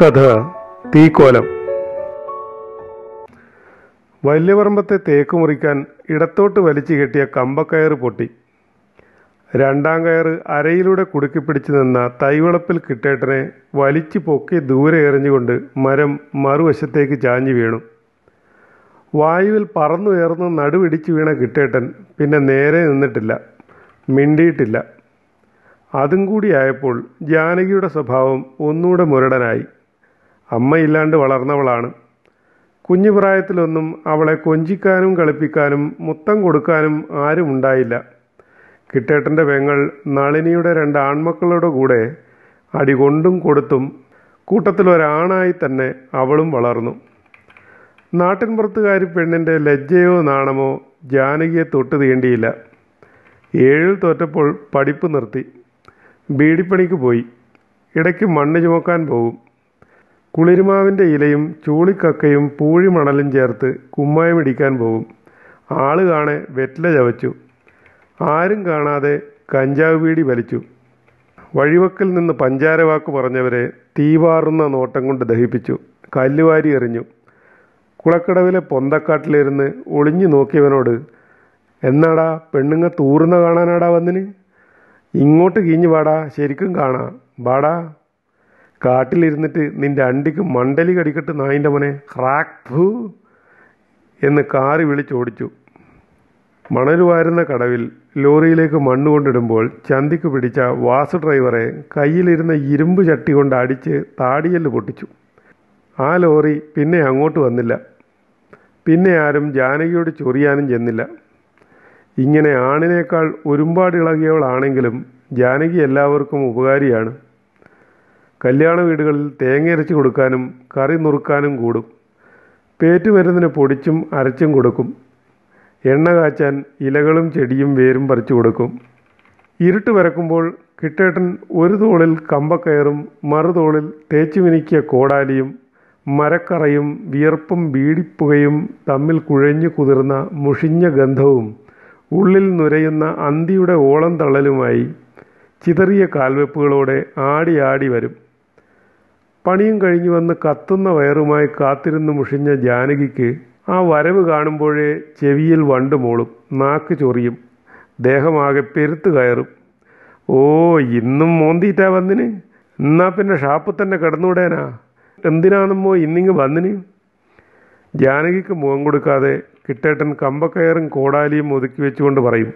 കഥ തീക്കോലം. വല്യപറമ്പത്തെ തേക്ക് മുറിക്കാൻ ഇടത്തോട്ട് വലിച്ചു കെട്ടിയ കമ്പക്കയർ പൊട്ടി. രണ്ടാം കയർ അരയിലൂടെ കുടുക്കിപ്പിടിച്ചു നിന്ന തൈവളപ്പിൽ കിട്ടേട്ടനെ വലിച്ചു പൊക്കി ദൂരെ എറിഞ്ഞുകൊണ്ട് മരം മറുവശത്തേക്ക് ചാഞ്ഞു വീണു. വായുവിൽ പറന്നുയർന്ന് നടുവിടിച്ചു വീണ കിട്ടേട്ടൻ പിന്നെ നേരെ നിന്നിട്ടില്ല മിണ്ടിയിട്ടില്ല. അതും കൂടിയായപ്പോൾ ജാനകിയുടെ സ്വഭാവം ഒന്നുകൂടെ മുരടനായി. അമ്മയില്ലാണ്ട് വളർന്നവളാണ്. കുഞ്ഞു പ്രായത്തിലൊന്നും അവളെ കൊഞ്ചിക്കാനും കളിപ്പിക്കാനും മുത്തം കൊടുക്കാനും ആരും ഉണ്ടായില്ല. കിട്ടേട്ടന്റെ പെങ്ങൾ നളിനിയുടെ രണ്ട് ആൺമക്കളുടെ കൂടെ അടി കൊണ്ടും കൊടുത്തും കൂട്ടത്തിലൊരാണായി തന്നെ അവളും വളർന്നു. നാട്ടിൻപുറത്തുകാരി പെണ്ണിന്റെ ലജ്ജയോ നാണമോ ജാനകിയെ തൊട്ട് തീണ്ടിയില്ല. ഏഴിൽ തോറ്റപ്പോൾ പഠിപ്പ് നിർത്തി. ബീഡിപ്പണിക്ക് പോയി. ഇടയ്ക്ക് മണ്ണ് ചുമക്കാൻ പോകും. കുളിരുമാവിന്റെ ഇലയും ചൂളിക്കക്കയും പൂഴിമണലും ചേർത്ത് കുമ്മായം ഇടിക്കാൻ പോകും ആൾ കാണെ വെറ്റില ചവച്ചു. ആരും കാണാതെ കഞ്ചാവ് വീടി വലിച്ചു. വഴിവക്കിൽ നിന്ന് പഞ്ചാരവാക്ക് പറഞ്ഞവരെ തീവാറുന്ന നോട്ടം കൊണ്ട് ദഹിപ്പിച്ചു. കല്ലുവാരി എറിഞ്ഞു. കുളക്കടവിലെ പൊന്തക്കാട്ടിലിരുന്ന് ഒളിഞ്ഞു നോക്കിയവനോട് എന്നാടാ പെണ്ണുങ്ങ തൂറുന്ന കാണാനാടാ വന്നിന്? ഇങ്ങോട്ട് കീഞ്ഞു വാടാ ശരിക്കും കാണാം. വാടാ. കാട്ടിലിരുന്നിട്ട് നിന്റെ അണ്ടിക്ക് മണ്ടലി കടിക്കട്ട് നായിന്റെ മോനെ ഹ്രാക് ഭൂ എന്ന് കാറി വിളിച്ചോടിച്ചു മണൽ വാരുന്ന കടവിൽ ലോറിയിലേക്ക് മണ്ണ് കൊണ്ടിടുമ്പോൾ ചന്തിക്ക് പിടിച്ച വാസ് ഡ്രൈവറെ കയ്യിലിരുന്ന ഇരുമ്പ് ചട്ടി കൊണ്ട് അടിച്ച് താടിയൽ പൊട്ടിച്ചു. ആ ലോറി പിന്നെ അങ്ങോട്ട് വന്നില്ല. പിന്നെ ആരും ജാനകിയോട് ചൊറിയാനും ചെന്നില്ല. ഇങ്ങനെ ആണിനേക്കാൾ ഒരുപാട് ഇളകിയവളാണെങ്കിലും ജാനകി എല്ലാവർക്കും ഉപകാരിയാണ്. കല്യാണ വീടുകളിൽ തേങ്ങയരച്ച് കൊടുക്കാനും കറി നുറുക്കാനും കൂടും. പേറ്റുമരുന്നിന് പൊടിച്ചും അരച്ചും കൊടുക്കും. എണ്ണ കാച്ചാൻ ഇലകളും ചെടിയും വേരും പറിച്ചു കൊടുക്കും. ഇരുട്ട് വരക്കുമ്പോൾ കിട്ടേട്ടൻ ഒരു തോളിൽ കമ്പക്കയറും മറുതോളിൽ തേച്ചു മിനുക്കിയ കോടാലിയും മരക്കറയും വിയർപ്പും ബീഡിപ്പുകയും തമ്മിൽ കുഴഞ്ഞു കുതിർന്ന മുഷിഞ്ഞ ഗന്ധവും ഉള്ളിൽ നുരയുന്ന അന്തിയുടെ ഓളം തള്ളലുമായി ചിതറിയ കാൽവെപ്പുകളോടെ ആടി ആടി വരും. പണിയും കഴിഞ്ഞു വന്ന് കത്തുന്ന വയറുമായി കാത്തിരുന്ന് മുഷിഞ്ഞ ജാനകിക്ക് ആ വരവ് കാണുമ്പോഴേ ചെവിയിൽ വണ്ട് മൂളും നാക്ക് ചൊറിയും ദേഹമാകെ പെരുത്ത് കയറും. ഓ ഇന്നും മോന്തിയിട്ടാ വന്നിന്? എന്നാ പിന്നെ ഷാപ്പ് തന്നെ കിടന്നുവിടേനാ എന്തിനാണെന്നോ ഇന്നിങ്ങ് വന്നിന്? ജാനകിക്ക് മുഖം കൊടുക്കാതെ കിട്ടേട്ടൻ കമ്പക്കയറും കോടാലിയും ഒതുക്കി വെച്ചുകൊണ്ട് പറയും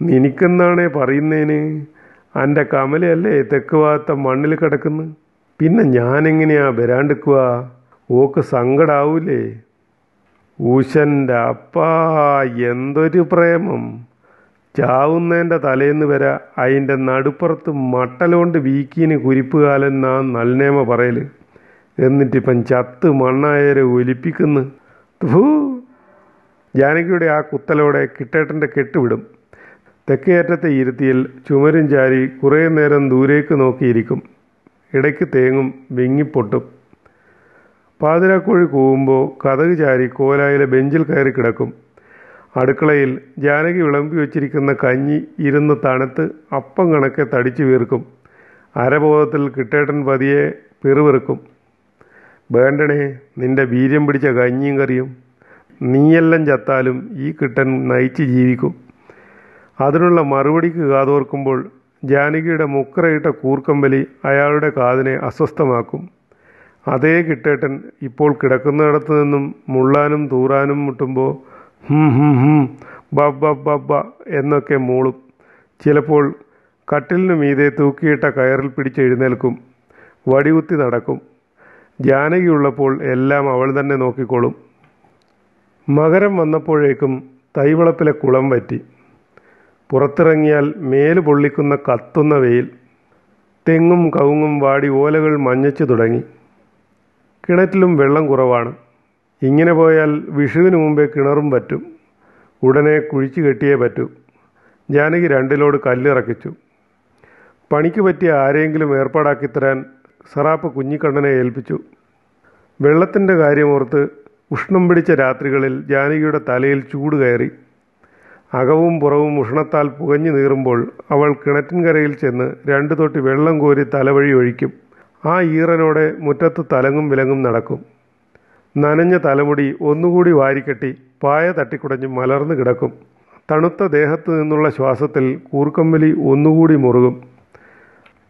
നിനക്കെന്നാണേ പറയുന്നേന്? എന്റെ കമലയല്ലേ തെക്ക് ഭാഗത്തെ മണ്ണിൽ കിടക്കുന്നു? പിന്നെ ഞാനെങ്ങനെയാ വരാണ്ടിക്കുക ഓക്ക് സങ്കടാവൂലേ? ഊശന്റെ അപ്പാ എന്തൊരു പ്രേമം. ചാവുന്നതിന്റെ തലേന്ന് വരെ അതിന്റെ നടുപ്പുറത്ത് മട്ടലോണ്ട് വീക്കീന് കുരിപ്പുകാലെന്നാ നൽനേമ പറയൽ എന്നിട്ടിപ്പം ചത്ത് മണ്ണായരെ ഒലിപ്പിക്കുന്നു. ഭൂ ജാനകിയുടെ ആ കുത്തലോടെ കിട്ടേട്ടന്റെ കെട്ടുവിടും. തെക്കേയറ്റത്തെ ഇരുത്തിയിൽ ചുമരും ചാരി കുറേ നേരം ദൂരേക്ക് നോക്കിയിരിക്കും. ഇടയ്ക്ക് തേങ്ങും വിങ്ങിപ്പൊട്ടും. പാതിരാക്കോഴി കൂവുമ്പോൾ കഥക് ചാരി കോലായിലെ ബെഞ്ചിൽ കയറി കിടക്കും. അടുക്കളയിൽ ജാനകി വിളമ്പി വെച്ചിരിക്കുന്ന കഞ്ഞി ഇരുന്ന് തണുത്ത് അപ്പം കണക്കെ തടിച്ചു വീർക്കും. അരബോധത്തിൽ കിട്ടേട്ടൻ പതിയെ പിറുവിറുക്കും വേണ്ടണേ നിന്റെ വീര്യം പിടിച്ച കഞ്ഞിയും കറിയും. നീയെല്ലാം ചത്താലും ഈ കിട്ടൻ നയിച്ച് ജീവിക്കും. അതിനുള്ള മറുപടിക്ക് കാതോർക്കുമ്പോൾ ജാനകിയുടെ മുക്കറയിട്ട കൂർക്കമ്പലി അയാളുടെ കാതിനെ അസ്വസ്ഥമാക്കും. അതേ കിട്ടേട്ടൻ ഇപ്പോൾ കിടക്കുന്നിടത്തു നിന്നും മുള്ളാനും തൂറാനും മുട്ടുമ്പോൾ ഹും ഹും ഹും ബബ്ബ എന്നൊക്കെ മൂളും. ചിലപ്പോൾ കട്ടിലിനു മീതെ തൂക്കിയിട്ട കയറിൽ പിടിച്ചെഴുന്നേൽക്കും വടികുത്തി നടക്കും. ജാനകിയുള്ളപ്പോൾ എല്ലാം അവൾ തന്നെ നോക്കിക്കോളും. മകരം വന്നപ്പോഴേക്കും തൈവളപ്പിലെ കുളം വറ്റി. പുറത്തിറങ്ങിയാൽ മേൽ പൊള്ളിക്കുന്ന കത്തുന്ന വെയിൽ തെങ്ങും കവുങ്ങും വാടി ഓലകൾ മഞ്ഞച്ചു തുടങ്ങി. കിണറ്റിലും വെള്ളം കുറവാണ്. ഇങ്ങനെ പോയാൽ വിഷുവിന് മുമ്പേ കിണറും പറ്റും. ഉടനെ കുഴിച്ചു കെട്ടിയേ പറ്റൂ. ജാനകി രണ്ടിലോട് കല്ലിറക്കിച്ചു. പണിക്ക് പറ്റിയ ആരെങ്കിലും ഏർപ്പാടാക്കി തരാൻ സറാപ്പ് കുഞ്ഞിക്കണ്ണനെ ഏൽപ്പിച്ചു. വെള്ളത്തിന്റെ കാര്യമോർത്ത് ഉഷ്ണം പിടിച്ച രാത്രികളിൽ ജാനകിയുടെ തലയിൽ ചൂട് കയറി. അകവും പുറവും ഉഷ്ണത്താൽ പുകഞ്ഞു നീറുമ്പോൾ അവൾ കിണറ്റിൻകരയിൽ ചെന്ന് രണ്ടു തൊട്ടി വെള്ളം കോരി തലവഴി ഒഴിക്കും. ആ ഈറനോടെ മുറ്റത്ത് തലങ്ങും വിലങ്ങും നടക്കും. നനഞ്ഞ തലമുടി ഒന്നുകൂടി വാരിക്കെട്ടി പായ തട്ടിക്കുടഞ്ഞ് മലർന്നു കിടക്കും. തണുത്ത ദേഹത്തു നിന്നുള്ള ശ്വാസത്തിൽ കൂർക്കമ്പലി ഒന്നുകൂടി മുറുകും.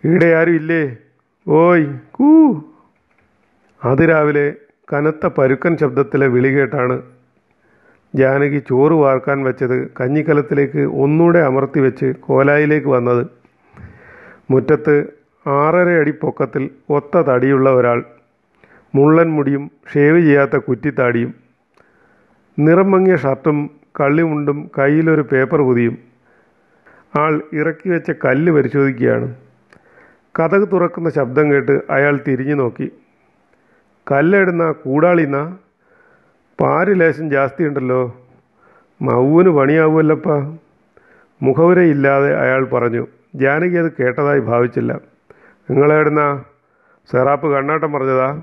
ഇവിടെ ആരും ഇല്ലേ? ഓയ് കൂ. അതിരാവിലെ കനത്ത പരുക്കൻ ശബ്ദത്തിലെ വിളി കേട്ടാണ് ജാനകി ചോറ് വാർക്കാൻ വെച്ചത് കഞ്ഞിക്കലത്തിലേക്ക് ഒന്നുകൂടെ അമർത്തി വെച്ച് കോലായിലേക്ക് വന്നത്. മുറ്റത്ത് ആറര അടി പൊക്കത്തിൽ ഒത്ത തടിയുള്ള ഒരാൾ. മുള്ളൻ മുടിയും ഷേവ് ചെയ്യാത്ത കുറ്റിത്താടിയും. നിറം മങ്ങിയ ഷർട്ടും കള്ളിമുണ്ടും കയ്യിലൊരു പേപ്പർ പുതിയും. ആൾ ഇറക്കി വെച്ച കല്ല് പരിശോധിക്കുകയാണ്. കഥക് തുറക്കുന്ന ശബ്ദം കേട്ട് അയാൾ തിരിഞ്ഞു നോക്കി കല്ലെടുന്ന കൂടാളിന്ന പാര് ലേശം ജാസ്തി ഉണ്ടല്ലോ മൗവിന് പണിയാവുമല്ലപ്പ. മുഖവുരയില്ലാതെ അയാൾ പറഞ്ഞു ജാനകി അത് കേട്ടതായി ഭാവിച്ചില്ല. നിങ്ങളെവിടുന്ന സെറാപ്പ് കണ്ണാട്ടം പറഞ്ഞതാ?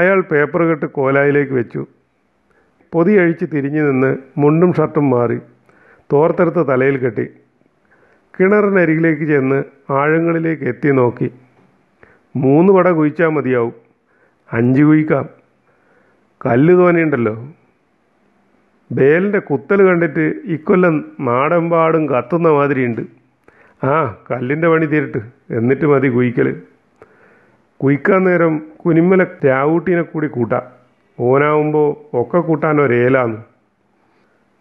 അയാൾ പേപ്പർ കെട്ട് കോലായിലേക്ക് വെച്ചു. പൊതി അഴിച്ച് തിരിഞ്ഞു നിന്ന് മുണ്ടും ഷർട്ടും മാറി തോർത്തെടുത്ത് തലയിൽ കെട്ടി. കിണറിനരികിലേക്ക് ചെന്ന് ആഴങ്ങളിലേക്ക് എത്തി നോക്കി. മൂന്ന് വട കുഴിച്ചാൽ മതിയാവും. അഞ്ച് കുഴിക്കാം. കല്ല് തോനെയുണ്ടല്ലോ ബേലിന്റെ കുത്തൽ കണ്ടിട്ട് ഇക്കൊല്ലം നാടെമ്പാടും കത്തുന്ന മാതിരിയുണ്ട്. ആ കല്ലിന്റെ പണി തീരട്ട്. എന്നിട്ട് മതി കുയിക്കൽ കുയിക്കാൻ നേരം കുനിമ്മല രാവൂട്ടീനെ കൂടി കൂട്ടാം. ഓനാവുമ്പോൾ ഒക്കെ കൂട്ടാൻ ഒരേലാന്ന്.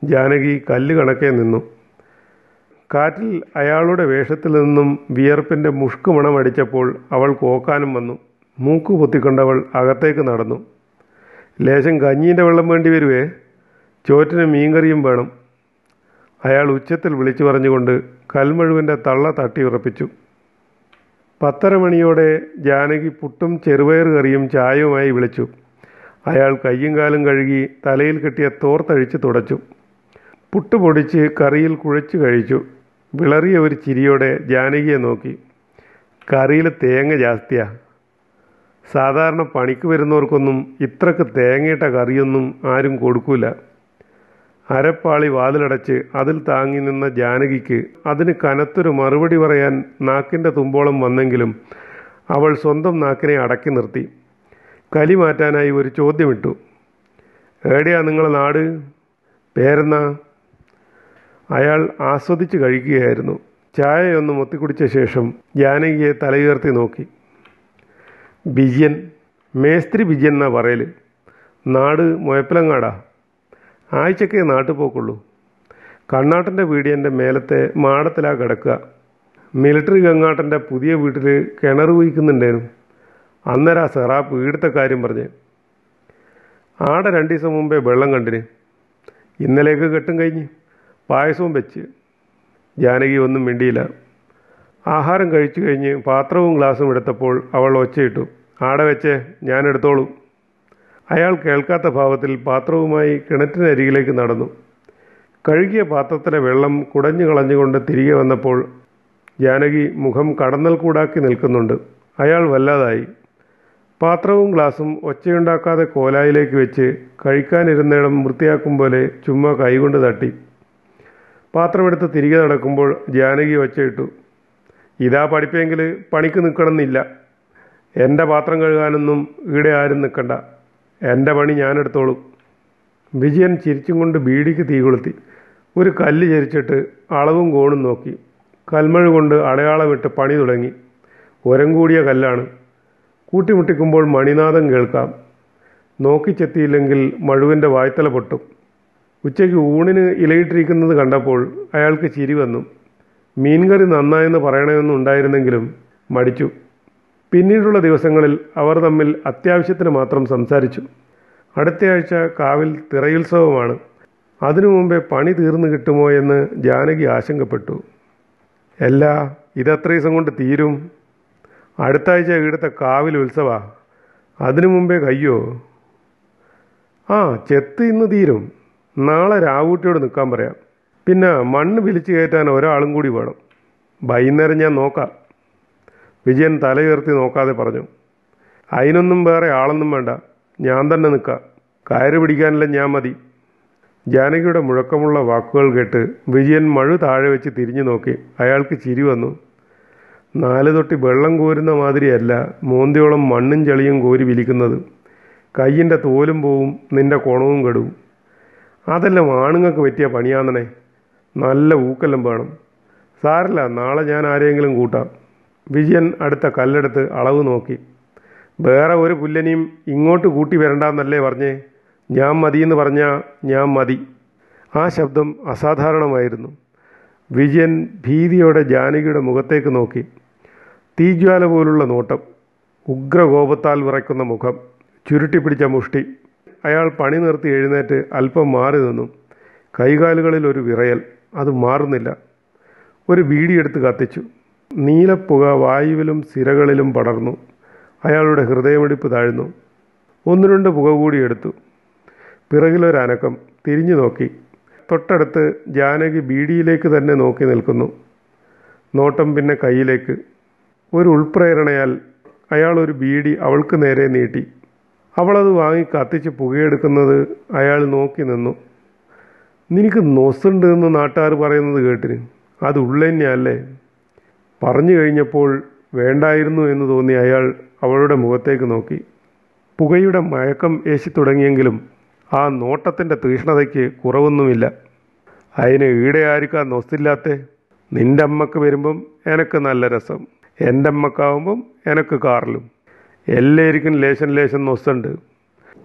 ജാനകി കല്ല് കണക്കേ നിന്നു. കാറ്റിൽ അയാളുടെ വേഷത്തിൽ നിന്നും വിയർപ്പിന്റെ മുഷ്കുമണം അടിച്ചപ്പോൾ അവൾ കോക്കാനും വന്നു. മൂക്ക് പൊത്തിക്കൊണ്ടവൾ അകത്തേക്ക് നടന്നു. ലേശം കഞ്ഞീന്റെ വെള്ളം വേണ്ടി വരുവേ? ചോറ്റിന് മീൻകറിയും വേണം. അയാൾ ഉച്ചത്തിൽ വിളിച്ചു പറഞ്ഞുകൊണ്ട് കൽമഴുവിന്റെ തള്ള തട്ടി ഉറപ്പിച്ചു. പത്തര മണിയോടെ ജാനകി പുട്ടും ചെറുപയർ കറിയും ചായയുമായി വിളിച്ചു. അയാൾ കയ്യും കാലും കഴുകി തലയിൽ കെട്ടിയ തോർത്തഴിച്ച് തുടച്ചു. പുട്ട് പൊടിച്ച് കറിയിൽ കുഴച്ചു കഴിച്ചു. വിളറിയ ഒരു ചിരിയോടെ ജാനകിയെ നോക്കി. കറിയിൽ തേങ്ങ ജാസ്തിയാ. സാധാരണ പണിക്ക് വരുന്നവർക്കൊന്നും ഇത്രക്ക് തേങ്ങയിട്ട കറിയൊന്നും ആരും കൊടുക്കൂല. അരപ്പാളി വാതിലടച്ച് അതിൽ താങ്ങി നിന്ന ജാനകിക്ക് അതിന് കനത്തൊരു മറുപടി പറയാൻ നാക്കിന്റെ തുമ്പോളം വന്നെങ്കിലും അവൾ സ്വന്തം നാക്കിനെ അടക്കി നിർത്തി. കലി മാറ്റാനായി ഒരു ചോദ്യമിട്ടു. എവിടെയാ നിങ്ങളെ നാട്? പേരെന്നാ അയാൾ ആസ്വദിച്ച് കഴിക്കുകയായിരുന്നു. ചായയൊന്ന് ഒത്തിക്കുടിച്ച ശേഷം ജാനകിയെ തലയുയർത്തി നോക്കി. ബിജയൻ മേസ്ത്രി വിജയൻ എന്നാ പറയൽ നാട് മുയപ്പലങ്ങാടാ. ആഴ്ചക്കേ നാട്ടിൽ പോക്കുള്ളൂ. കണ്ണാട്ടന്റെ പീടിയന്റെ മേലത്തെ മാടത്തിലാ കിടക്കുക. മിലിറ്ററി ഗങ്ങാട്ടന്റെ പുതിയ വീട്ടിൽ കിണർ കുഴിക്കുന്നുണ്ടായിരുന്നു. അന്നേരം ആ സെറാപ്പ് വീടത്തെ കാര്യം പറഞ്ഞ്. ആടെ രണ്ട് ദിവസം മുമ്പേ വെള്ളം കണ്ടിന്. ഇന്നലേക്ക് കെട്ടും കഴിഞ്ഞ്. പായസവും വെച്ച്. ജാനകി ഒന്നും മിണ്ടിയില്ല. ആഹാരം കഴിച്ചു കഴിഞ്ഞ് പാത്രവും ഗ്ലാസും എടുത്തപ്പോൾ അവൾ ഒച്ചയിട്ടു ആടെ വെച്ചേ ഞാൻ എടുത്തോളൂ. അയാൾ കേൾക്കാത്ത ഭാവത്തിൽ പാത്രവുമായി കിണറ്റിനരികിലേക്ക് നടന്നു. കഴുകിയ പാത്രത്തിലെ വെള്ളം കുടഞ്ഞു കളഞ്ഞുകൊണ്ട് തിരികെ വന്നപ്പോൾ ജാനകി മുഖം കടന്നൽ കൂടാക്കി നിൽക്കുന്നുണ്ട്. അയാൾ വല്ലാതായി. പാത്രവും ഗ്ലാസും ഒച്ചയുണ്ടാക്കാതെ കോലായിലേക്ക് വെച്ച് കഴിക്കാനിരുന്നിടം വൃത്തിയാക്കും പോലെ ചുമ്മാ കൈകൊണ്ട് തട്ടി. പാത്രമെടുത്ത് തിരികെ നടക്കുമ്പോൾ ജാനകി ഒച്ചയിട്ടു ഇതാ പഠിപ്പെങ്കിൽ പണിക്ക് നിൽക്കണമെന്നില്ല എന്റെ പാത്രം കഴുകാനൊന്നും ഇവിടെ ആരും നിൽക്കണ്ട എന്റെ പണി ഞാനെടുത്തോളും. വിജയൻ ചിരിച്ചും കൊണ്ട് ബീഡിക്ക് തീ കൊളുത്തി. ഒരു കല്ല് ചരിച്ചിട്ട് അളവും കോണും നോക്കി. കൽമഴ കൊണ്ട് അടയാളമിട്ട് പണി തുടങ്ങി. ഉരം കൂടിയ കല്ലാണ്. കൂട്ടിമുട്ടിക്കുമ്പോൾ മണിനാഥം കേൾക്കാം. നോക്കിച്ചെത്തിയില്ലെങ്കിൽ മഴുവിന്റെ വായ്ത്തല പൊട്ടും. ഉച്ചയ്ക്ക് ഊണിന് ഇലയിട്ടിരിക്കുന്നത് കണ്ടപ്പോൾ അയാൾക്ക് ചിരി വന്നു. മീൻകറി നന്നായെന്ന് പറയണമെന്ന് ഉണ്ടായിരുന്നെങ്കിലും മടിച്ചു. പിന്നീടുള്ള ദിവസങ്ങളിൽ അവർ തമ്മിൽ അത്യാവശ്യത്തിന് മാത്രം സംസാരിച്ചു. അടുത്തയാഴ്ച കാവിൽ തിറയുത്സവമാണ് അതിനു മുമ്പേ പണി തീർന്നു കിട്ടുമോ എന്ന് ജാനകി ആശങ്കപ്പെട്ടു. അല്ല ഇതത്ര ദിവസം കൊണ്ട് തീരും. അടുത്ത ആഴ്ച ഇവിടുത്തെ കാവിൽ ഉത്സവാ. അതിനു മുമ്പേ കയ്യോ? ആ ചെത്ത് ഇന്ന് തീരും. നാളെ രാവൂട്ടിയോട് നിൽക്കാൻ പറയാം. പിന്നെ മണ്ണ് വിളിച്ചു കയറ്റാൻ ഒരാളും കൂടി വേണം. വൈകുന്നേരം ഞാൻ നോക്കാം. വിജയൻ തലയുയർത്തി നോക്കാതെ പറഞ്ഞു അതിനൊന്നും വേറെ ആളൊന്നും വേണ്ട. ഞാൻ തന്നെ നിൽക്കാം. കയറ് പിടിക്കാനല്ല ഞാൻ മതി. ജാനകിയുടെ മുഴക്കമുള്ള വാക്കുകൾ കേട്ട് വിജയൻ മഴ താഴെ വെച്ച് തിരിഞ്ഞു നോക്കി. അയാൾക്ക് ചിരി വന്നു. നാല് തൊട്ടി വെള്ളം കോരുന്ന മാതിരിയല്ല മോന്തിയോളം മണ്ണും ചെളിയും കോരി വിലിക്കുന്നത് കയ്യിന്റെ തോലും പോവും നിന്റെ കുണവും കെടുവും അതെല്ലാം ആണുങ്ങൾക്ക് പറ്റിയ പണിയാന്നണേ നല്ല ഊക്കെല്ലാം വേണം സാറില്ല നാളെ ഞാൻ ആരെയെങ്കിലും കൂട്ടാം. വിജയൻ അടുത്ത കല്ലെടുത്ത് അളവ് നോക്കി. വേറെ ഒരു പുല്ലനിയും ഇങ്ങോട്ട് കൂട്ടി വരണ്ടെന്നല്ലേ പറഞ്ഞേ? ഞാൻ മതിയെന്ന് പറഞ്ഞാൽ ഞാൻ മതി. ആ ശബ്ദം അസാധാരണമായിരുന്നു. വിജയൻ ഭീതിയോടെ ജാനകിയുടെ മുഖത്തേക്ക് നോക്കി. തീജ്വാല പോലുള്ള നോട്ടം. ഉഗ്രകോപത്താൽ വിറയ്ക്കുന്ന മുഖം. ചുരുട്ടി പിടിച്ച മുഷ്ടി. അയാൾ പണി നിർത്തി എഴുന്നേറ്റ് അല്പം മാറി നിന്നു. കൈകാലുകളിൽ ഒരു വിറയൽ. അത് മാറുന്നില്ല. ഒരു വീടിയെടുത്ത് കത്തിച്ചു. നീലപ്പുക വായുവിലും സിരകളിലും പടർന്നു. അയാളുടെ ഹൃദയമിടിപ്പ് താഴ്ന്നു. ഒന്ന് രണ്ട് പുക കൂടി എടുത്തു. പിറകിലൊരനക്കം തിരിഞ്ഞു നോക്കി. തൊട്ടടുത്ത് ജാനകി ബീഡിയിലേക്ക് തന്നെ നോക്കി നിൽക്കുന്നു. നോട്ടം പിന്നെ കയ്യിലേക്ക്. ഒരു ഉൾപ്രേരണയാൽ അയാൾ ഒരു ബീഡി അവൾക്ക് നേരെ നീട്ടി. അവളത് വാങ്ങി കത്തിച്ച് പുകയെടുക്കുന്നത് അയാൾ നോക്കി നിന്നു. നിനക്ക് നൊസുണ്ട് എന്ന് നാട്ടുകാർ പറയുന്നത് കേട്ടിന്. അത് ഉള്ളന്നെയല്ലേ പറഞ്ഞു കഴിഞ്ഞപ്പോൾ വേണ്ടായിരുന്നു എന്ന് തോന്നി അയാൾ അവളുടെ മുഖത്തേക്ക് നോക്കി. പുകയുടെ മയക്കം ഏശി തുടങ്ങിയെങ്കിലും ആ നോട്ടത്തിന്റെ തീഷ്ണതയ്ക്ക് കുറവൊന്നുമില്ല. അതിന് ഈടെ ആർക്കാ നൊസ്സില്ലാത്തേ നിന്റെ അമ്മയ്ക്ക് വരുമ്പം എനക്ക് നല്ല രസം. എന്റെ അമ്മക്കാവുമ്പം എനക്ക് കാറിലും. എല്ലാവർക്കും ലേശം ലേശം നൊസ്സുണ്ട്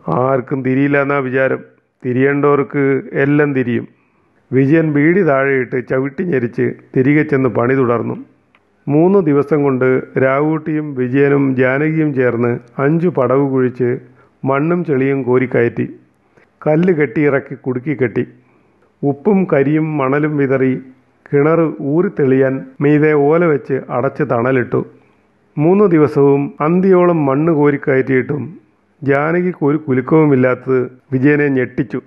ആർക്കും തിരിയില്ല എന്നാ വിചാരം. തിരിയേണ്ടവർക്ക് എല്ലാം തിരിയും. വിജയൻ ബീഡി താഴെയിട്ട് ചവിട്ടി ഞെരിച്ച് തിരികെ ചെന്ന് പണി തുടർന്നു. മൂന്ന് ദിവസം കൊണ്ട് രാവൂട്ടിയും വിജയനും ജാനകിയും ചേർന്ന് അഞ്ചു പടവ് കുഴിച്ച് മണ്ണും ചെളിയും കോരിക്കയറ്റി കല്ല് കെട്ടിയിറക്കി കുടുക്കി കെട്ടി. ഉപ്പും കരിയും മണലും വിതറി കിണർ ഊരിത്തെളിയാൻ മീതെ ഓല വെച്ച് അടച്ച് തണലിട്ടു. മൂന്ന് ദിവസവും അന്തിയോളം മണ്ണ് കോരിക്കയറ്റിയിട്ടും ജാനകിക്ക് ഒരു കുലുക്കവുമില്ലാത്തത് വിജയനെ ഞെട്ടിച്ചു.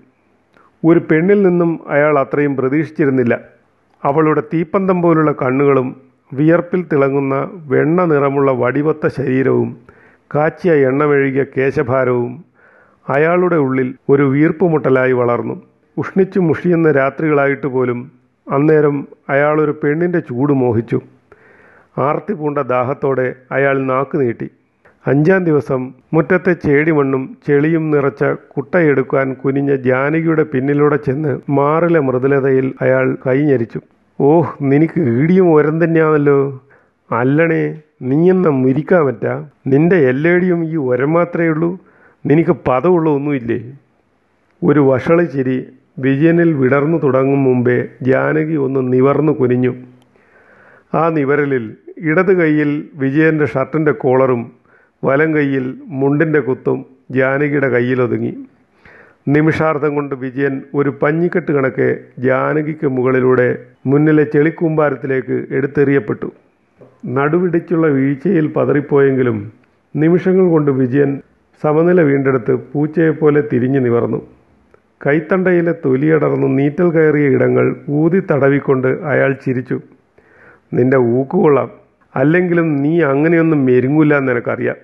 ഒരു പെണ്ണിൽ നിന്നും അയാൾ അത്രയും പ്രതീക്ഷിച്ചിരുന്നില്ല. അവളുടെ തീപ്പന്തം പോലുള്ള കണ്ണുകളും വിയർപ്പിൽ തിളങ്ങുന്ന വെണ്ണ നിറമുള്ള വടിവത്ത ശരീരവും കാച്ചിയ എണ്ണമെഴുകിയ കേശഭാരവും അയാളുടെ ഉള്ളിൽ ഒരു വീർപ്പുമുട്ടലായി വളർന്നു. ഉഷ്ണിച്ചു മുഷിയുന്ന രാത്രികളായിട്ട് പോലും അന്നേരം അയാളൊരു പെണ്ണിന്റെ ചൂട് മോഹിച്ചു. ആർത്തി പൂണ്ട ദാഹത്തോടെ അയാൾ നാക്ക് നീട്ടി. അഞ്ചാം ദിവസം മുറ്റത്തെ ചേടിമണ്ണും ചെളിയും നിറച്ച കുട്ടയെടുക്കാൻ കുനിഞ്ഞ ജാനകിയുടെ പിന്നിലൂടെ ചെന്ന് മാറിലെ മൃദുലതയിൽ അയാൾ കൈഞ്ഞരിച്ചു ഓഹ് നിനക്ക് ഈടിയും ഒരം തന്നെയാണല്ലോ. അല്ലണേ നീയെന്ന മുരിക്കാൻ പറ്റ നിന്റെ എല്ലേടിയും ഈ ഒരം മാത്രമേ ഉള്ളൂ. നിനക്ക് പദമുള്ള ഒന്നുമില്ലേ? ഒരു വഷളി ചിരി വിജയനിൽ വിടർന്നു തുടങ്ങും മുമ്പേ ജാനകി ഒന്ന് നിവർന്നു കുനിഞ്ഞു. ആ നിവരലിൽ ഇടത് കൈയിൽ വിജയന്റെ ഷർട്ടിന്റെ കോളറും വലം കൈയിൽ മുണ്ടിന്റെ കുത്തും ജാനകിയുടെ കയ്യിലൊതുങ്ങി നിമിഷാർത്ഥം കൊണ്ട് വിജയൻ ഒരു പഞ്ഞിക്കെട്ട് കണക്കെ ജാനകിക്ക് മുകളിലൂടെ മുന്നിലെ ചെളിക്കൂമ്പാരത്തിലേക്ക് എടുത്തെറിയപ്പെട്ടു. നടുവിടിച്ചുള്ള വീഴ്ചയിൽ പതറിപ്പോയെങ്കിലും നിമിഷങ്ങൾ കൊണ്ട് വിജയൻ സമനില വീണ്ടെടുത്ത് പൂച്ചയെപ്പോലെ തിരിഞ്ഞു നിവർന്നു. കൈത്തണ്ടയിലെ തൊലിയടർന്ന് നീറ്റൽ കയറിയ ഇടങ്ങൾ ഊതി തടവിക്കൊണ്ട് അയാൾ ചിരിച്ചു. നിന്റെ ഊക്കുകൊള്ളാം അല്ലെങ്കിലും നീ അങ്ങനെയൊന്നും മെരുങ്ങൂല എന്ന് എനിക്കറിയാം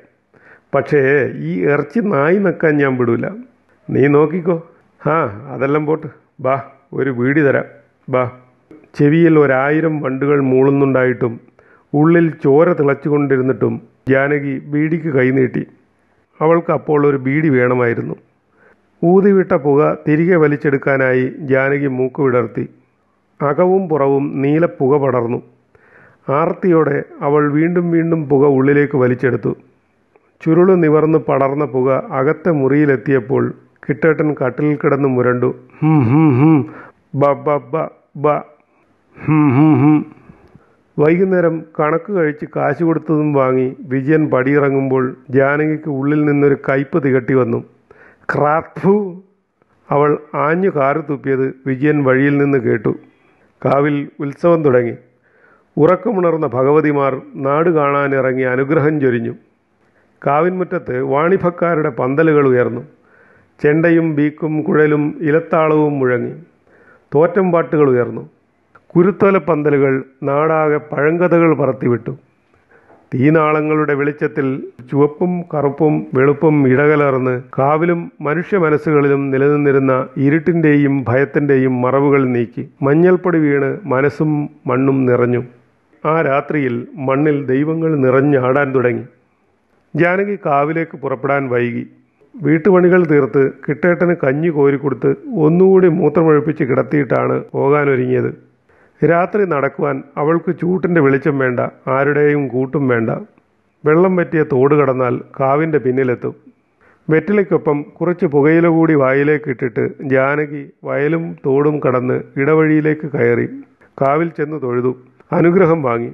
പക്ഷേ ഈ ഇറച്ചി നായി നക്കാൻ ഞാൻ വിടൂല. നീ നോക്കിക്കോ. ആ അതെല്ലാം പോട്ട്. ബാ ഒരു വീടി തരാം. ബാ. ചെവിയിൽ ഒരായിരം വണ്ടുകൾ മൂളുന്നുണ്ടായിട്ടും ഉള്ളിൽ ചോര തിളച്ചുകൊണ്ടിരുന്നിട്ടും ജാനകി ബീഡിക്ക് കൈനീട്ടി അവൾക്ക് അപ്പോൾ ഒരു ബീഡി വേണമായിരുന്നു. ഊതിവിട്ട പുക തിരികെ വലിച്ചെടുക്കാനായി ജാനകി മൂക്ക് വിടർത്തി. അകവും പുറവും നീല പുക പടർന്നു. ആർത്തിയോടെ അവൾ വീണ്ടും വീണ്ടും പുക ഉള്ളിലേക്ക് വലിച്ചെടുത്തു. ചുരുൾ നിവർന്ന് പടർന്ന പുക അകത്തെ മുറിയിലെത്തിയപ്പോൾ കിട്ടേട്ടൻ കട്ടിലിൽ കിടന്ന് മുരണ്ടു. ഹും ഹും ഹും. ബ ബ ഹും ഹും വൈകുന്നേരം കണക്ക് കഴിച്ച് കാശ് കൊടുത്തതും വാങ്ങി വിജയൻ പടിയിറങ്ങുമ്പോൾ ജാനകിക്ക് ഉള്ളിൽ നിന്നൊരു കയ്പ് തികട്ടി വന്നു. ക്രാത്ഫു അവൾ ആഞ്ഞു കാറ് തുപ്പിയത് വിജയൻ വഴിയിൽ നിന്ന് കേട്ടു. കാവിൽ ഉത്സവം തുടങ്ങി. ഉറക്കമുണർന്ന ഭഗവതിമാർ നാട് കാണാനിറങ്ങി അനുഗ്രഹം ചൊരിഞ്ഞു. കാവിൻമുറ്റത്ത് വാണിഭക്കാരുടെ പന്തലുകൾ ഉയർന്നു. ചെണ്ടയും ബീക്കും കുഴലും ഇലത്താളവും മുഴങ്ങി. തോറ്റം പാട്ടുകൾ ഉയർന്നു. കുരുത്തോല പന്തലുകൾ നാടാകെ പഴങ്കഥകൾ പറത്തിവിട്ടു. തീനാളങ്ങളുടെ വെളിച്ചത്തിൽ ചുവപ്പും കറുപ്പും വെളുപ്പും ഇടകലർന്ന് കാവിലും മനുഷ്യ മനസ്സുകളിലും നിലനിന്നിരുന്ന ഇരുട്ടിന്റെയും ഭയത്തിന്റെയും മറവുകൾ നീക്കി. മഞ്ഞൾപ്പൊടി വീണ് മനസ്സും മണ്ണും നിറഞ്ഞു. ആ രാത്രിയിൽ മണ്ണിൽ ദൈവങ്ങൾ നിറഞ്ഞാടാൻ തുടങ്ങി. ജാനകി കാവിലേക്ക് പുറപ്പെടാൻ വൈകി. വീട്ടുപണികൾ തീർത്ത് കിട്ടേട്ടന് കഞ്ഞി കോരിക്കൊടുത്ത് ഒന്നുകൂടി മൂത്രമൊഴിപ്പിച്ച് കിടത്തിയിട്ടാണ് പോകാനൊരുങ്ങിയത്. രാത്രി നടക്കുവാൻ അവൾക്ക് ചൂട്ടിന്റെ വെളിച്ചം വേണ്ട ആരുടെയും കൂട്ടും വേണ്ട. വെള്ളം പറ്റിയ തോട് കടന്നാൽ കാവിന്റെ പിന്നിലെത്തും. വെറ്റിലയ്ക്കൊപ്പം കുറച്ച് പുകയില കൂടി വായിലേക്ക് ഇട്ടിട്ട് ജാനകി വയലും തോടും കടന്ന് ഇടവഴിയിലേക്ക് കയറി. കാവിൽ ചെന്ന് തൊഴുതു. അനുഗ്രഹം വാങ്ങി.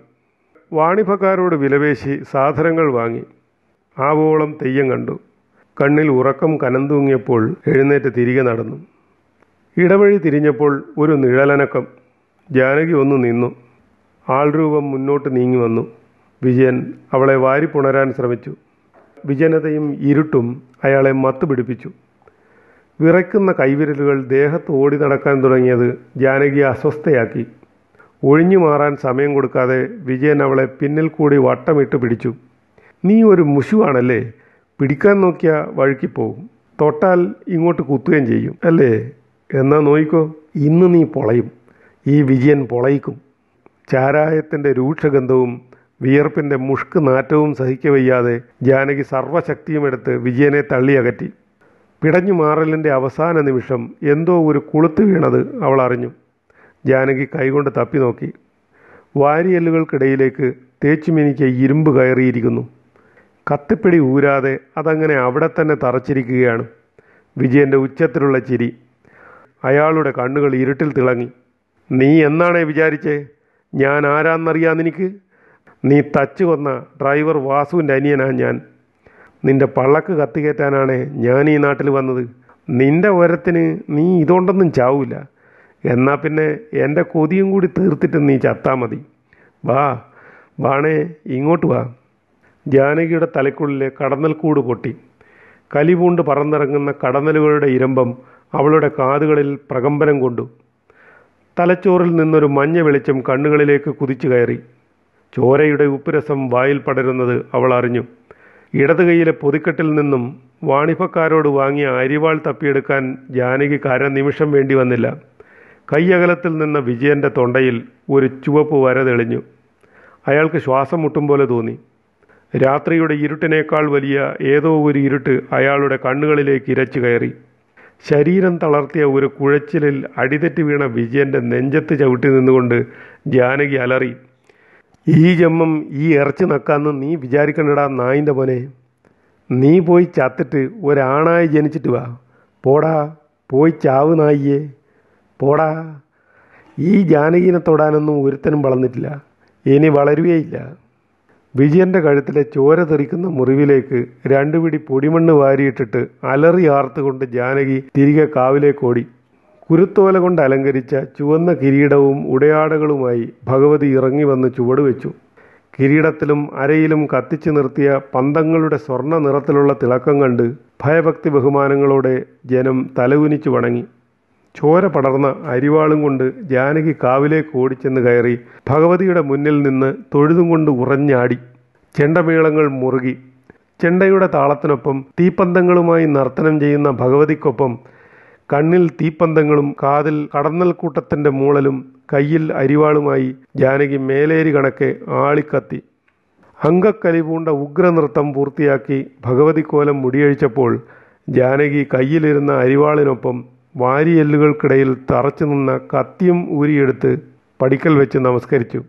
വാണിഭക്കാരോട് വിലപേശി സാധനങ്ങൾ വാങ്ങി. ആവോളം തെയ്യം കണ്ടു. കണ്ണിൽ ഉറക്കം കനന്തൂങ്ങിയപ്പോൾ എഴുന്നേറ്റ് തിരികെ നടന്നു. ഇടവഴി തിരിഞ്ഞപ്പോൾ ഒരു നിഴലനക്കം. ജാനകി ഒന്ന് നിന്നു. ആൾരൂപം മുന്നോട്ട് നീങ്ങി വന്നു. വിജയൻ അവളെ വാരിപ്പുണരാൻ ശ്രമിച്ചു. വിജനതയും ഇരുട്ടും അയാളെ മത്ത് പിടിപ്പിച്ചു. വിറയ്ക്കുന്ന കൈവിരലുകൾ ദേഹത്ത് ഓടി നടക്കാൻ തുടങ്ങിയത് ജാനകിയെ അസ്വസ്ഥയാക്കി. ഒഴിഞ്ഞു മാറാൻ സമയം കൊടുക്കാതെ വിജയൻ അവളെ പിന്നിൽ കൂടി വട്ടമിട്ട് പിടിച്ചു. നീ ഒരു മുഷുവാണല്ലേ പിടിക്കാൻ നോക്കിയ പോകും തൊട്ടാൽ ഇങ്ങോട്ട് കുത്തുകയും ചെയ്യും അല്ലേ? എന്നാ നോയിക്കോ. ഇന്ന് നീ പൊളയും. ഈ വിജയൻ പൊളയിക്കും. ചാരായത്തിന്റെ രൂക്ഷഗന്ധവും വിയർപ്പിന്റെ മുഷ്ക് നാറ്റവും സഹിക്കവയ്യാതെ ജാനകി സർവശക്തിയുമെടുത്ത് വിജയനെ തള്ളിയകറ്റി പിടഞ്ഞു മാറലിന്റെ അവസാന നിമിഷം എന്തോ ഒരു കുളുത്ത് വീണത് അവൾ അറിഞ്ഞു. ജാനകി കൈകൊണ്ട് തപ്പി നോക്കി. വാരിയല്ലുകൾക്കിടയിലേക്ക് തേച്ചുമിനിക്ക് ഇരുമ്പ് കയറിയിരിക്കുന്നു. കത്തിപ്പിടി ഊരാതെ അതങ്ങനെ അവിടെ തന്നെ തറച്ചിരിക്കുകയാണ്. വിജയന്റെ ഉച്ചത്തിലുള്ള ചിരി. അയാളുടെ കണ്ണുകൾ ഇരുട്ടിൽ തിളങ്ങി. നീ എന്നാണേ വിചാരിച്ചേ? ഞാൻ ആരാന്നറിയാൻ നിനക്ക്? നീ തച്ചു കൊന്ന ഡ്രൈവർ വാസുവിന്റെ അനിയനാ ഞാൻ. നിന്റെ പള്ളക്ക് കത്തികയറ്റാനാണ് ഞാൻ ഈ നാട്ടിൽ വന്നത്. നിന്റെ ഉരത്തിന് നീ ഇതുകൊണ്ടൊന്നും ചാവൂല. എന്നാൽ പിന്നെ എന്റെ കൊതിയും കൂടി തീർത്തിട്ട് നീ ചത്താ മതി. വാ വാണേ ഇങ്ങോട്ട് വാ. ജാനകിയുടെ തലയ്ക്കുള്ളിലെ കടന്നൽക്കൂട് പൊട്ടി. കലിപൂണ്ട് പറന്നിറങ്ങുന്ന കടന്നലുകളുടെ ഇരമ്പം അവളുടെ കാതുകളിൽ പ്രകമ്പനം കൊണ്ടു. തലച്ചോറിൽ നിന്നൊരു മഞ്ഞ വെളിച്ചം കണ്ണുകളിലേക്ക് കുതിച്ചു കയറി. ചോരയുടെ ഉപ്പുരസം വായിൽ പടരുന്നത് അവൾ അറിഞ്ഞു. ഇടത് കൈയിലെ പൊതിക്കെട്ടിൽ നിന്നും വാണിഭക്കാരോട് വാങ്ങിയ അരിവാൾ തപ്പിയെടുക്കാൻ ജാനകിക്ക് അരനിമിഷം വേണ്ടി വന്നില്ല. കൈയകലത്തിൽ നിന്ന വിജയന്റെ തൊണ്ടയിൽ ഒരു ചുവപ്പ് വര തെളിഞ്ഞു. അയാൾക്ക് ശ്വാസം മുട്ടും പോലെ തോന്നി. രാത്രിയുടെ ഇരുട്ടിനേക്കാൾ വലിയ ഏതോ ഒരു ഇരുട്ട് അയാളുടെ കണ്ണുകളിലേക്ക് ഇരച്ചു കയറി. ശരീരം തളർത്തിയ ഒരു കുഴച്ചിലിൽ അടിതെറ്റി വീണ വിജയന്റെ നെഞ്ചത്ത് ചവിട്ടി നിന്നുകൊണ്ട് ജാനകി അലറി ഈ ജമ്മം ഈ ഇറച്ചി നക്കാന്ന് നീ വിചാരിക്കണ്ടടാ നായിന്റെ പോനെ നീ പോയി ചത്തിട്ട് ഒരാണായി ജനിച്ചിട്ട് വാ. പോടാ പോയി ചാവ് നായിയെ. പോടാ. ഈ ജാനകീനെ തൊടാനൊന്നും ഒരുത്തനും വളർന്നിട്ടില്ല. ഇനി വളരുകയില്ല. വിജയന്റെ കഴുത്തിലെ ചോര തെറിക്കുന്ന മുറിവിലേക്ക് രണ്ടുപിടി പൊടിമണ്ണ് വാരിയിട്ടിട്ട് അലറി ആർത്തുകൊണ്ട് ജാനകി തിരികെ കാവിലേക്ക് ഓടി. കുരുത്തോല കൊണ്ട് അലങ്കരിച്ച ചുവന്ന കിരീടവും ഉടയാടകളുമായി ഭഗവതി ഇറങ്ങി വന്ന് ചുവടുവെച്ചു കിരീടത്തിലും അരയിലും കത്തിച്ചു നിർത്തിയ പന്തങ്ങളുടെ സ്വർണ നിറത്തിലുള്ള തിളക്കം കണ്ട് ഭയഭക്തി ബഹുമാനങ്ങളോടെ ജനം തലകുനിച്ചു വണങ്ങി. ചോര പടർന്ന അരിവാളും കൊണ്ട് ജാനകി കാവിലേക്ക് ഓടിച്ചെന്ന് കയറി ഭഗവതിയുടെ മുന്നിൽ നിന്ന് തൊഴുതും കൊണ്ട് ഉറഞ്ഞാടി. ചെണ്ടമേളങ്ങൾ മുറുകി. ചെണ്ടയുടെ താളത്തിനൊപ്പം തീപ്പന്തങ്ങളുമായി നർത്തനം ചെയ്യുന്ന ഭഗവതിക്കൊപ്പം കണ്ണിൽ തീപ്പന്തങ്ങളും കാതിൽ കടന്നൽക്കൂട്ടത്തിന്റെ മൂളലും കയ്യിൽ അരിവാളുമായി ജാനകി മേലേരി കണക്കെ ആളിക്കത്തി. അങ്കക്കലി പൂണ്ട ഉഗ്രനൃത്തം പൂർത്തിയാക്കി ഭഗവതി കോലം മുടിയഴിച്ചപ്പോൾ ജാനകി കയ്യിലിരുന്ന അരിവാളിനൊപ്പം വാരിയെല്ലുകൾക്കിടയിൽ തറച്ചു നിന്ന കത്തിയും ഊരിയെടുത്ത് പടിക്കൽ വെച്ച് നമസ്കരിച്ചു.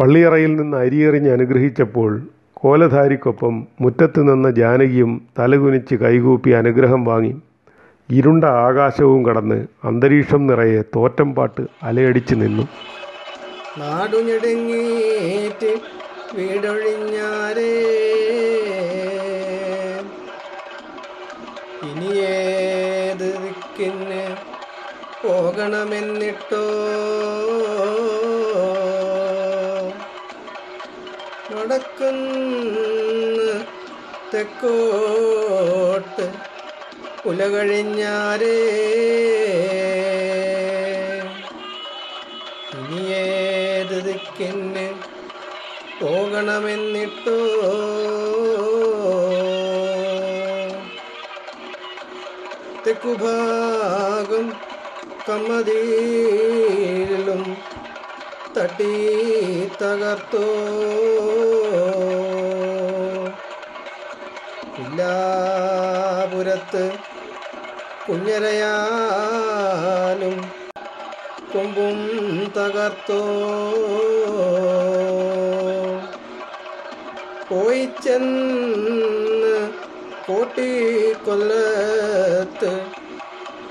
പള്ളിയറയിൽ നിന്ന് അരിയെറിഞ്ഞ് അനുഗ്രഹിച്ചപ്പോൾ കോലധാരിക്കൊപ്പം മുറ്റത്ത് നിന്ന ജാനകിയും തലകുനിച്ച് കൈകൂപ്പി അനുഗ്രഹം വാങ്ങി. ഇരുണ്ട ആകാശവും കടന്ന് അന്തരീക്ഷം നിറയെ തോറ്റം പാട്ട് അലയടിച്ചു നിന്നു. വീടൊഴിഞ്ഞാരേ. ഇനിയേത് ദിക്കിന് പോകണമെന്നിട്ടോ നടക്കുന്ന തെക്കോട്ട് പുലകഴിഞ്ഞാരേ. ഇനിയേത് ദിക്കിന് പോകണമെന്നിട്ടോ? തെക്കുഭാഗം കമ്മതിയിലും തട്ടി തകർത്തോ. ഇല്ലാപുരത്ത് കുഞ്ഞരയാലും കൊമ്പും തകർത്തോ. പോയി ചെന്ന് കോട്ടിക്കൊല്ലത്ത്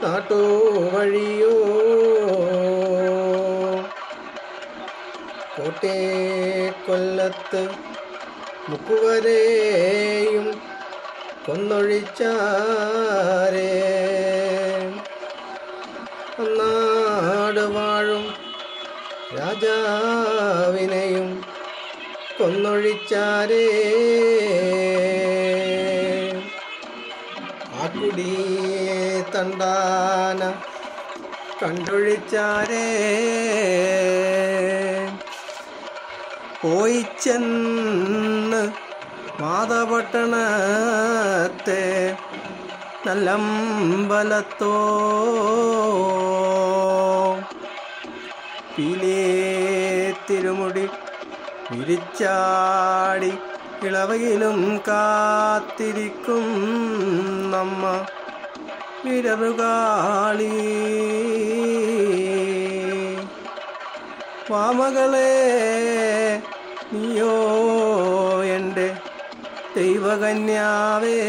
നാട്ടുവഴിയോ കോട്ടേക്കൊല്ലത്ത് മുക്കുവരെയും കൊന്നൊഴിച്ചാരേ. നാട് വാഴും രാജാവിനെയും കൊന്നൊഴിച്ചാരേ. തണ്ടാന കണ്ടൊഴിച്ചാരേ. പോയി ചെന്ന് മാതപട്ടണത്തെ നല്ലമ്പലത്തോ പിലേ തിരുമുടി വിരിച്ചാടി ഇളവയിലും കാത്തിരിക്കും നമ്മ. വിരവുകാളി മാമകളെ നീയോ എന്റെ ദൈവകന്യാവേ.